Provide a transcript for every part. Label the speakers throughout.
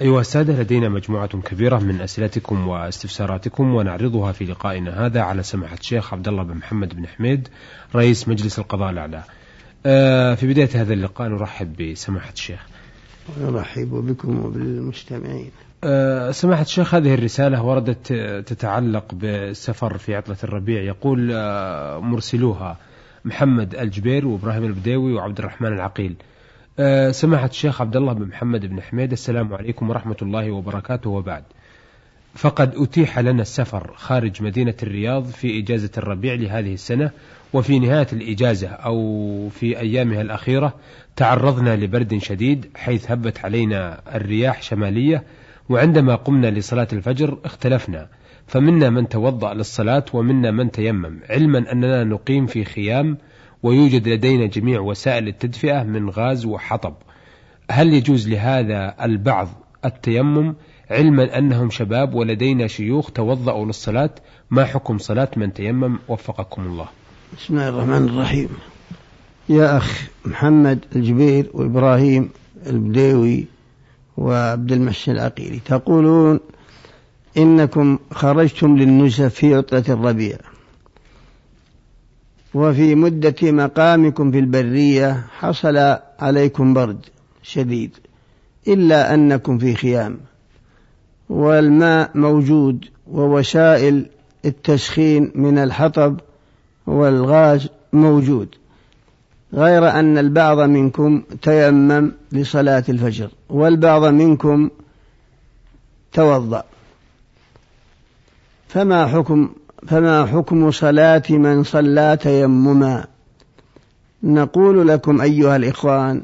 Speaker 1: أيها السادة لدينا مجموعة كبيرة من أسئلتكم واستفساراتكم ونعرضها في لقائنا هذا على سماحة الشيخ عبد الله بن محمد بن حميد رئيس مجلس القضاء الأعلى. آه، في بداية هذا اللقاء نرحب بسماحة الشيخ.
Speaker 2: ونرحب بكم وبالمستمعين.
Speaker 1: آه، سماحة الشيخ هذه الرسالة وردت تتعلق بالسفر في عطلة الربيع يقول آه، مرسلوها محمد الجبير وإبراهيم البديوي وعبد الرحمن العقيل. أه سماحة الشيخ عبد الله بن محمد بن حميد السلام عليكم ورحمة الله وبركاته وبعد. فقد أتيح لنا السفر خارج مدينة الرياض في إجازة الربيع لهذه السنة وفي نهاية الإجازة أو في أيامها الأخيرة تعرضنا لبرد شديد حيث هبت علينا الرياح شمالية وعندما قمنا لصلاة الفجر اختلفنا فمنا من توضأ للصلاة ومنا من تيمم علما أننا نقيم في خيام ويوجد لدينا جميع وسائل التدفئة من غاز وحطب. هل يجوز لهذا البعض التيمم علما أنهم شباب ولدينا شيوخ توضأوا للصلاة؟ ما حكم صلاة من تيمم؟ وفقكم الله.
Speaker 2: بسم الله الرحمن الرحيم. يا أخ محمد الجبير وإبراهيم البديوي وعبد المحسن العقيلي تقولون إنكم خرجتم للنزهة في عطلة الربيع. وفي مدة مقامكم في البرية حصل عليكم برد شديد إلا أنكم في خيام. والماء موجود ووسائل التسخين من الحطب والغاز موجود غير أن البعض منكم تيمم لصلاة الفجر والبعض منكم توضأ. فما حكم فما حكم صلاة من صلى تيمما؟ نقول لكم أيها الإخوان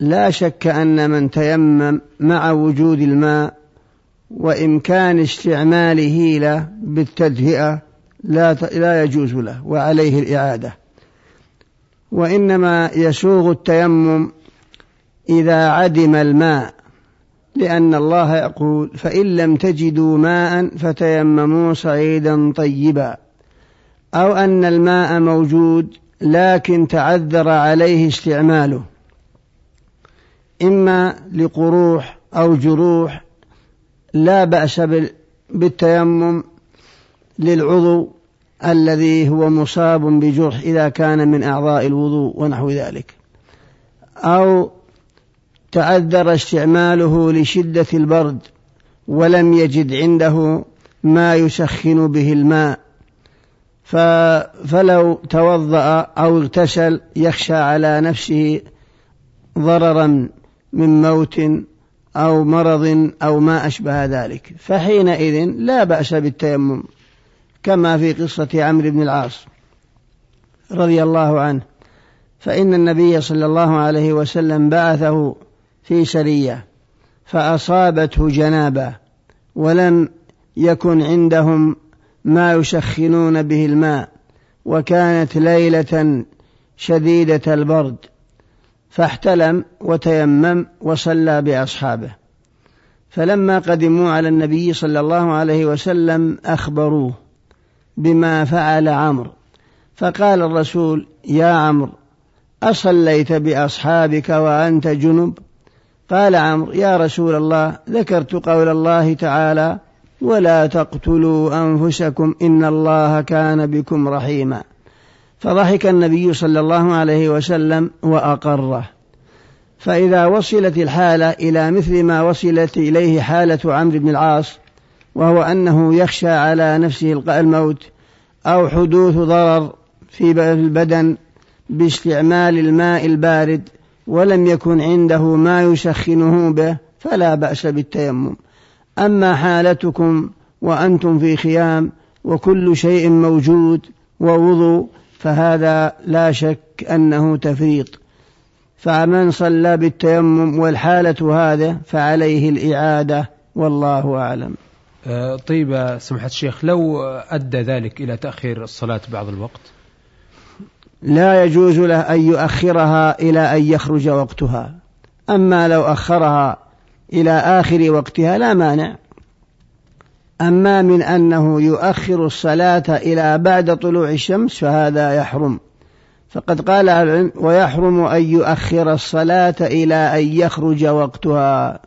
Speaker 2: لا شك أن من تيمم مع وجود الماء وإمكان استعماله له بالتدهئة لا لا يجوز له وعليه الإعادة. وإنما يسوغ التيمم إذا عدم الماء. لأن الله يقول فإن لم تجدوا ماء فتيمموا صعيدا طيبا. أو أن الماء موجود لكن تعذر عليه استعماله. إما لقروح أو جروح لا بأس بالتيمم للعضو الذي هو مصاب بجرح إذا كان من أعضاء الوضوء ونحو ذلك. أو تعذر استعماله لشدة البرد ولم يجد عنده ما يسخن به الماء فلو توضأ أو اغتسل يخشى على نفسه ضررا من موت أو مرض أو ما أشبه ذلك. فحينئذ لا بأس بالتيمم كما في قصة عمرو بن العاص رضي الله عنه فإن النبي صلى الله عليه وسلم بعثه في سرية فأصابته جنابة ولم يكن عندهم ما يسخنون به الماء وكانت ليلة شديدة البرد. فاحتلم وتيمم وصلى بأصحابه. فلما قدموا على النبي صلى الله عليه وسلم أخبروه بما فعل عمرو. فقال الرسول يا عمرو أصليت بأصحابك وأنت جنب؟ قال عمرو يا رسول الله ذكرت قول الله تعالى ولا تقتلوا أنفسكم إن الله كان بكم رحيما. فضحك النبي صلى الله عليه وسلم وأقره. فإذا وصلت الحالة إلى مثل ما وصلت إليه حالة عمرو بن العاص وهو أنه يخشى على نفسه الموت أو حدوث ضرر في البدن باستعمال الماء البارد ولم يكن عنده ما يسخنه به فلا بأس بالتيمم. أما حالتكم وأنتم في خيام وكل شيء موجود ووضوء فهذا لا شك أنه تفريط. فمن صلى بالتيمم والحالة هذا فعليه الإعادة والله أعلم.
Speaker 1: آه، طيب سمحة الشيخ لو أدى ذلك إلى تأخير الصلاة بعض الوقت؟
Speaker 2: لا يجوز له أن يؤخرها إلى أن يخرج وقتها. أما لو أخرها إلى آخر وقتها لا مانع. أما من أنه يؤخر الصلاة إلى بعد طلوع الشمس فهذا يحرم. فقد قال العلم ويحرم أن يؤخر الصلاة إلى أن يخرج وقتها.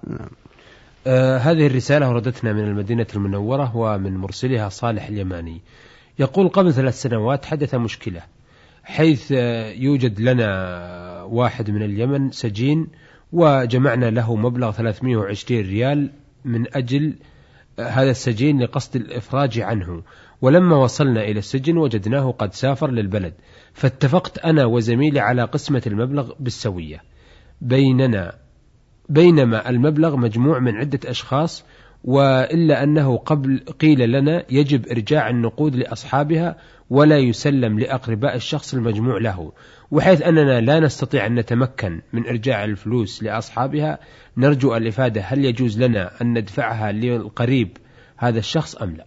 Speaker 1: آه هذه الرسالة وردتنا من المدينة المنورة ومن مرسلها صالح اليماني. يقول قبل ثلاث سنوات حدث مشكلة. حيث يوجد لنا واحد من اليمن سجين وجمعنا له مبلغ 320 ريال من أجل هذا السجين لقصد الإفراج عنه. ولما وصلنا إلى السجن وجدناه قد سافر للبلد. فاتفقت أنا وزميلي على قسمة المبلغ بالسوية. بيننا بينما المبلغ مجموع من عدة أشخاص وإلا أنه قبل قيل لنا يجب إرجاع النقود لأصحابها ولا يسلم لأقرباء الشخص المجموع له وحيث أننا لا نستطيع أن نتمكن من إرجاع الفلوس لأصحابها نرجو الإفادة هل يجوز لنا أن ندفعها للقريب هذا الشخص أم لا.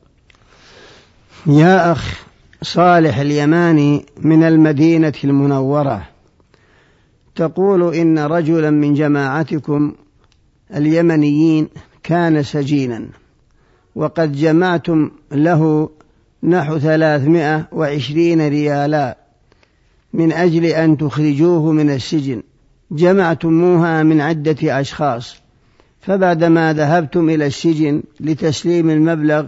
Speaker 2: يا أخ صالح اليماني من المدينة المنورة تقول إن رجلا من جماعتكم اليمنيين كان سجينا وقد جمعتم له نحو ثلاثمائة وعشرين ريالا من أجل أن تخرجوه من السجن. جمعتموها من عدة أشخاص. فبعدما ذهبتم إلى السجن لتسليم المبلغ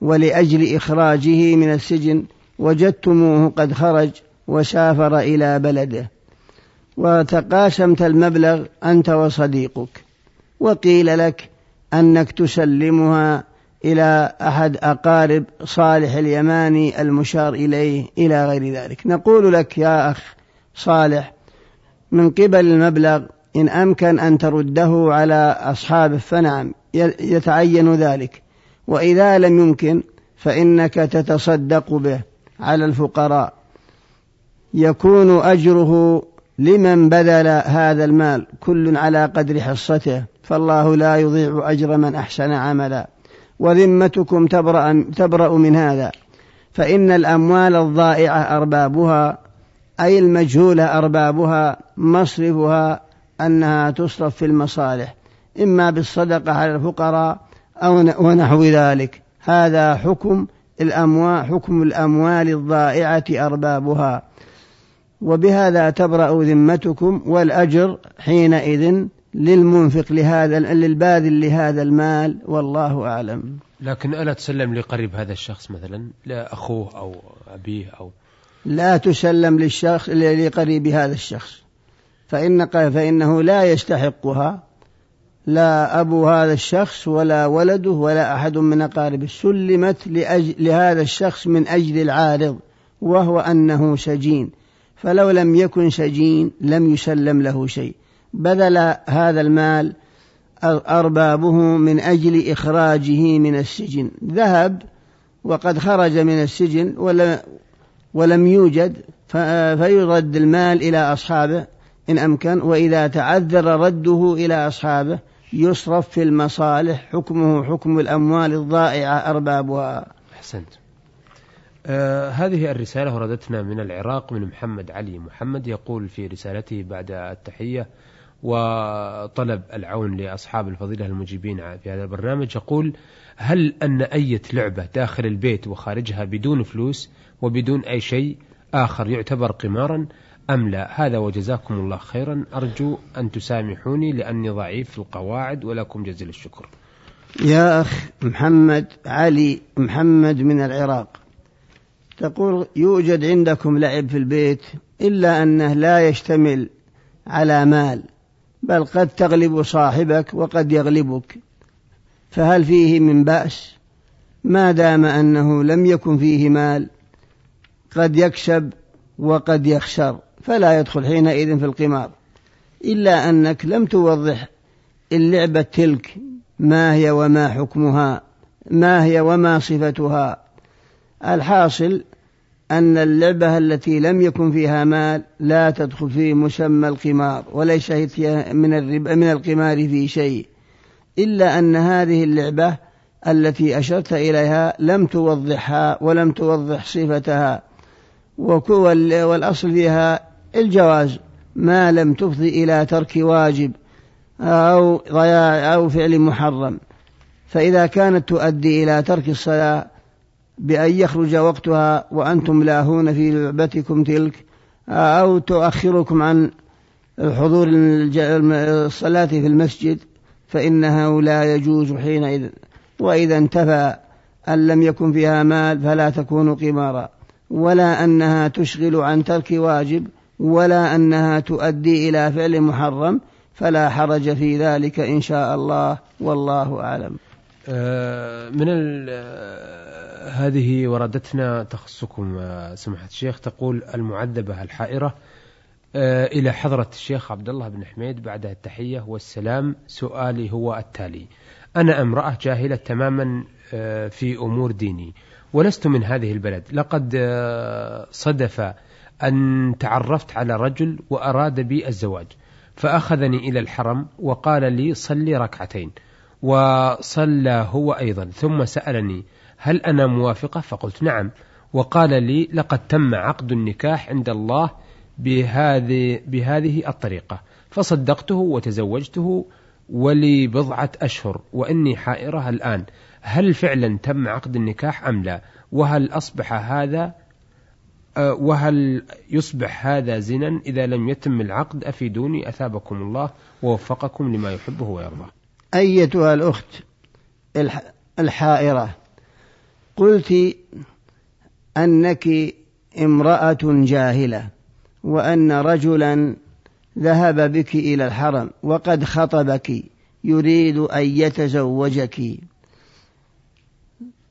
Speaker 2: ولأجل إخراجه من السجن وجدتموه قد خرج وسافر إلى بلده. وتقاسمت المبلغ أنت وصديقك. وقيل لك أنك تسلمها إلى أحد أقارب صالح اليماني المشار إليه إلى غير ذلك. نقول لك يا أخ صالح من قبل المبلغ إن أمكن أن ترده على أصحابه فنعم يتعين ذلك. وإذا لم يمكن فإنك تتصدق به على الفقراء. يكون أجره لمن بذل هذا المال كل على قدر حصته فالله لا يضيع أجر من أحسن عملا. وذمتكم تبرأ, تبرأ من هذا. فإن الأموال الضائعة أربابها أي المجهولة أربابها مصرفها أنها تصرف في المصالح إما بالصدقة على الفقراء أو ونحو ذلك. هذا حكم الأموال حكم الأموال الضائعة أربابها. وبهذا تبرأ ذمتكم والأجر حينئذ للمنفق لهذا للباذل لهذا المال والله أعلم.
Speaker 1: لكن ألا تسلم لقريب هذا الشخص مثلا؟ لأخوه أو أبيه أو
Speaker 2: لا تسلم للشخص لقريب هذا الشخص. فإن فإنه لا يستحقها لا أبو هذا الشخص ولا ولده ولا أحد من أقاربه سلمت لأجل لهذا الشخص من أجل العارض وهو أنه سجين. فلو لم يكن سجين لم يسلم له شيء. بذل هذا المال أربابه من أجل إخراجه من السجن. ذهب وقد خرج من السجن ولم, يوجد فيرد المال إلى أصحابه إن أمكن وإذا تعذر رده إلى أصحابه يصرف في المصالح حكمه حكم الأموال الضائعة أربابها.
Speaker 1: أحسنت. آه هذه الرسالة وردتنا من العراق من محمد علي محمد يقول في رسالته بعد التحية وطلب العون لأصحاب الفضيلة المجيبين في هذا البرنامج. يقول هل أن أية لعبة داخل البيت وخارجها بدون فلوس وبدون أي شيء آخر يعتبر قمارا أم لا؟ هذا وجزاكم الله خيرا. أرجو أن تسامحوني لأني ضعيف في القواعد ولكم جزيل الشكر.
Speaker 2: يا أخ محمد علي محمد من العراق. تقول يوجد عندكم لعب في البيت إلا أنه لا يشتمل على مال. بل قد تغلب صاحبك وقد يغلبك. فهل فيه من بأس؟ ما دام أنه لم يكن فيه مال قد يكسب وقد يخسر فلا يدخل حينئذ في القمار. إلا أنك لم توضح اللعبة تلك ما هي وما حكمها ما هي وما صفتها. الحاصل أن اللعبة التي لم يكن فيها مال لا تدخل في مسمى القمار وليس من الربا من القمار في شيء إلا أن هذه اللعبة التي أشرت إليها لم توضحها ولم توضح صفتها. والأصل فيها الجواز ما لم تفضي إلى ترك واجب أو ضياع أو فعل محرم. فإذا كانت تؤدي إلى ترك الصلاة بأن يخرج وقتها وأنتم لاهون في لعبتكم تلك أو تؤخركم عن حضور الصلاة في المسجد فإنه لا يجوز حينئذ. وإذا انتفى أن لم يكن فيها مال فلا تكون قمارا. ولا أنها تشغل عن ترك واجب ولا أنها تؤدي إلى فعل محرم فلا حرج في ذلك إن شاء الله والله أعلم.
Speaker 1: من آه، هذه وردتنا تخصكم آه، سماحة الشيخ تقول المعذبة الحائرة إلى حضرة الشيخ عبد الله بن حميد بعد التحية والسلام. سؤالي هو التالي. أنا امرأة جاهلة تماما في أمور ديني ولست من هذه البلد. لقد صدف أن تعرفت على رجل وأراد بي الزواج فأخذني إلى الحرم وقال لي صلي ركعتين. وصلى هو أيضا. ثم سألني هل أنا موافقة؟ فقلت نعم. وقال لي لقد تم عقد النكاح عند الله بهذه, بهذه الطريقة. فصدقته وتزوجته ولي بضعة أشهر وإني حائرة الآن. هل فعلا تم عقد النكاح أم لا؟ وهل أصبح هذا أه، وهل يصبح هذا زنا؟ إذا لم يتم العقد أفيدوني أثابكم الله ووفقكم لما يحبه ويرضاه
Speaker 2: أيتها الأخت الحائرة قلت أنك امرأة جاهلة وأن رجلا ذهب بك إلى الحرم وقد خطبك يريد أن يتزوجك.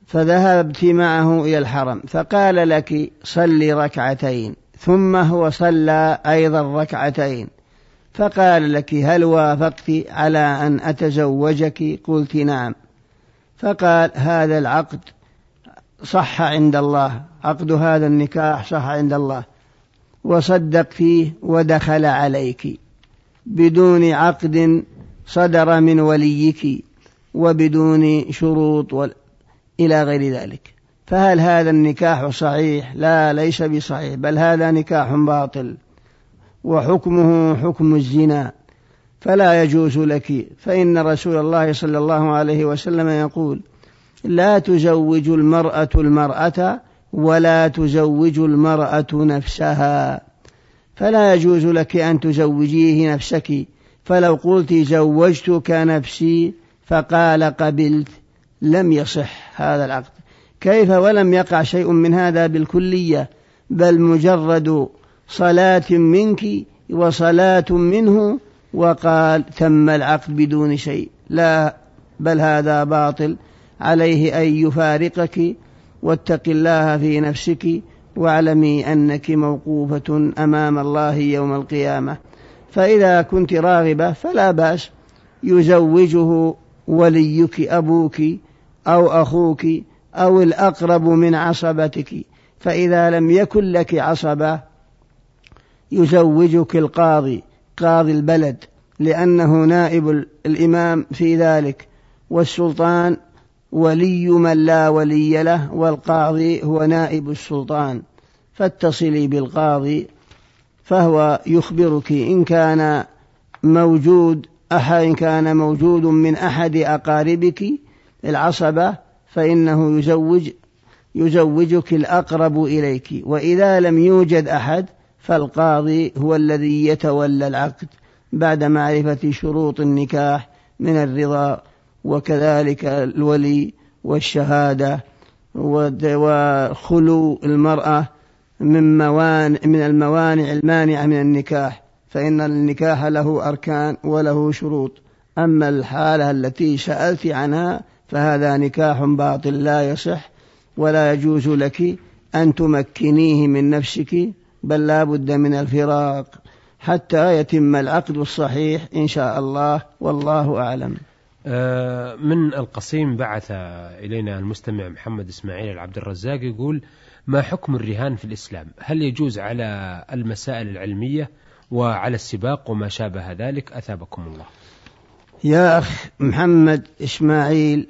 Speaker 2: فذهبت معه إلى الحرم فقال لك صلي ركعتين ثم هو صلى أيضا ركعتين. فقال لك هل وافقت على أن أتزوجك؟ قلت نعم. فقال هذا العقد صح عند الله. عقد هذا النكاح صح عند الله. وصدق فيه ودخل عليك. بدون عقد صدر من وليك وبدون شروط إلى غير ذلك. فهل هذا النكاح صحيح؟ لا ليس بصحيح بل هذا نكاح باطل. وحكمه حكم الزنا فلا يجوز لك. فإن رسول الله صلى الله عليه وسلم يقول لا تزوج المرأة المرأة ولا تزوج المرأة نفسها. فلا يجوز لك أن تزوجيه نفسك. فلو قلت زوجتك نفسي فقال قبلت لم يصح هذا العقد. كيف ولم يقع شيء من هذا بالكلية؟ بل مجرد صلاة منك وصلاة منه وقال تم العقد بدون شيء. لا بل هذا باطل. عليه أن يفارقك واتق الله في نفسك واعلمي أنك موقوفة أمام الله يوم القيامة. فإذا كنت راغبة فلا بأس. يزوجه وليك أبوك أو أخوك أو الأقرب من عصبتك. فإذا لم يكن لك عصبة يزوجك القاضي قاضي البلد لأنه نائب الإمام في ذلك. والسلطان ولي من لا ولي له والقاضي هو نائب السلطان. فاتصلي بالقاضي فهو يخبرك إن كان موجود أحد إن كان موجود من أحد أقاربك العصبة فإنه يزوج يزوجك الأقرب إليك. وإذا لم يوجد أحد فالقاضي هو الذي يتولى العقد بعد معرفة شروط النكاح من الرضا وكذلك الولي والشهادة وخلو المرأة من موانع من الموانع المانعة من النكاح فإن النكاح له أركان وله شروط. أما الحالة التي سألت عنها فهذا نكاح باطل لا يصح ولا يجوز لك أن تمكنيه من نفسك بل لا بد من الفراق حتى يتم العقد الصحيح إن شاء الله والله أعلم.
Speaker 1: آه، من القصيم بعث إلينا المستمع محمد إسماعيل العبد الرزاق يقول ما حكم الرهان في الإسلام؟ هل يجوز على المسائل العلمية وعلى السباق وما شابه ذلك؟ أثابكم الله.
Speaker 2: يا أخ محمد إسماعيل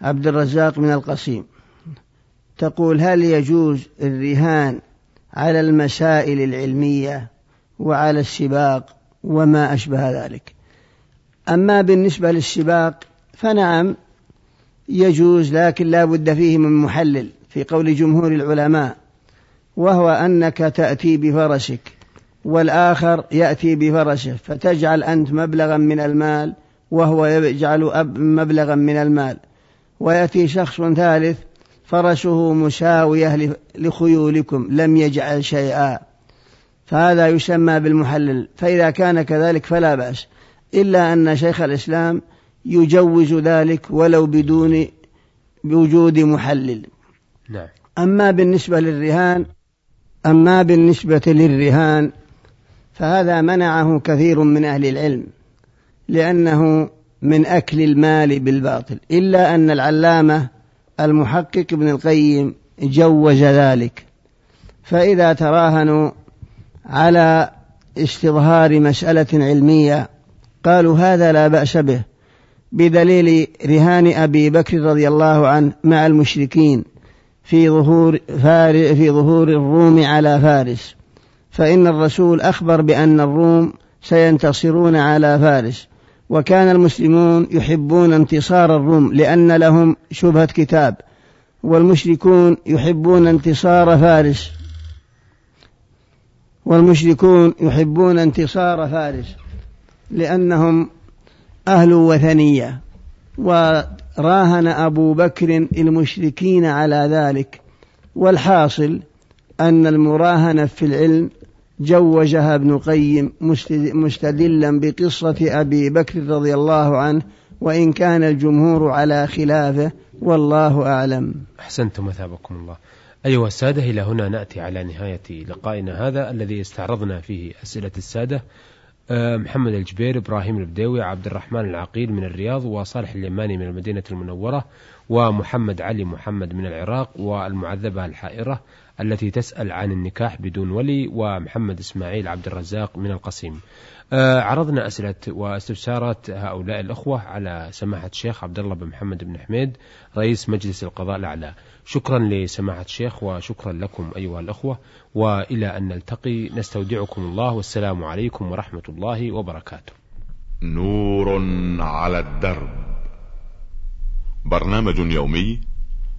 Speaker 2: عبد الرزاق من القصيم تقول هل يجوز الرهان على المسائل العلمية وعلى السباق وما أشبه ذلك. أما بالنسبة للسباق فنعم يجوز لكن لا بد فيه من محلل في قول جمهور العلماء وهو أنك تأتي بفرسك والآخر يأتي بفرسه فتجعل أنت مبلغا من المال وهو يجعل مبلغا من المال. ويأتي شخص ثالث فرسه مساوية لخيولكم لم يجعل شيئا. فهذا يسمى بالمحلل. فإذا كان كذلك فلا بأس. إلا أن شيخ الإسلام يجوز ذلك ولو بدون بوجود محلل.
Speaker 1: نعم.
Speaker 2: أما بالنسبة للرهان أما بالنسبة للرهان فهذا منعه كثير من أهل العلم لأنه من أكل المال بالباطل. إلا أن العلامة المحقق ابن القيم جوز ذلك. فإذا تراهنوا على استظهار مسألة علمية قالوا هذا لا بأس به بدليل رهان أبي بكر رضي الله عنه مع المشركين في ظهور فار في ظهور الروم على فارس. فإن الرسول أخبر بأن الروم سينتصرون على فارس. وكان المسلمون يحبون انتصار الروم لأن لهم شبهة كتاب والمشركون يحبون انتصار فارس. والمشركون يحبون انتصار فارس لأنهم أهل وثنية. وراهن أبو بكر المشركين على ذلك والحاصل أن المراهنة في العلم جوزها ابن قيم مستدلا بقصة أبي بكر رضي الله عنه وإن كان الجمهور على خلافه والله أعلم.
Speaker 1: أحسنتم مثابكم الله. أيها السادة إلى هنا نأتي على نهاية لقائنا هذا الذي استعرضنا فيه أسئلة السادة. آه، محمد الجبير إبراهيم البديوي عبد الرحمن العقيل من الرياض وصالح اليماني من المدينة المنورة ومحمد علي محمد من العراق والمعذبة الحائرة التي تسأل عن النكاح بدون ولي ومحمد إسماعيل عبد الرزاق من القصيم. آه، عرضنا أسئلة واستفسارات هؤلاء الأخوة على سماحة الشيخ عبد الله بن محمد بن حميد رئيس مجلس القضاء الأعلى. شكرا لسماحة الشيخ وشكرا لكم أيها الأخوة وإلى أن نلتقي نستودعكم الله والسلام عليكم ورحمة الله وبركاته.
Speaker 3: نور على الدرب. برنامج يومي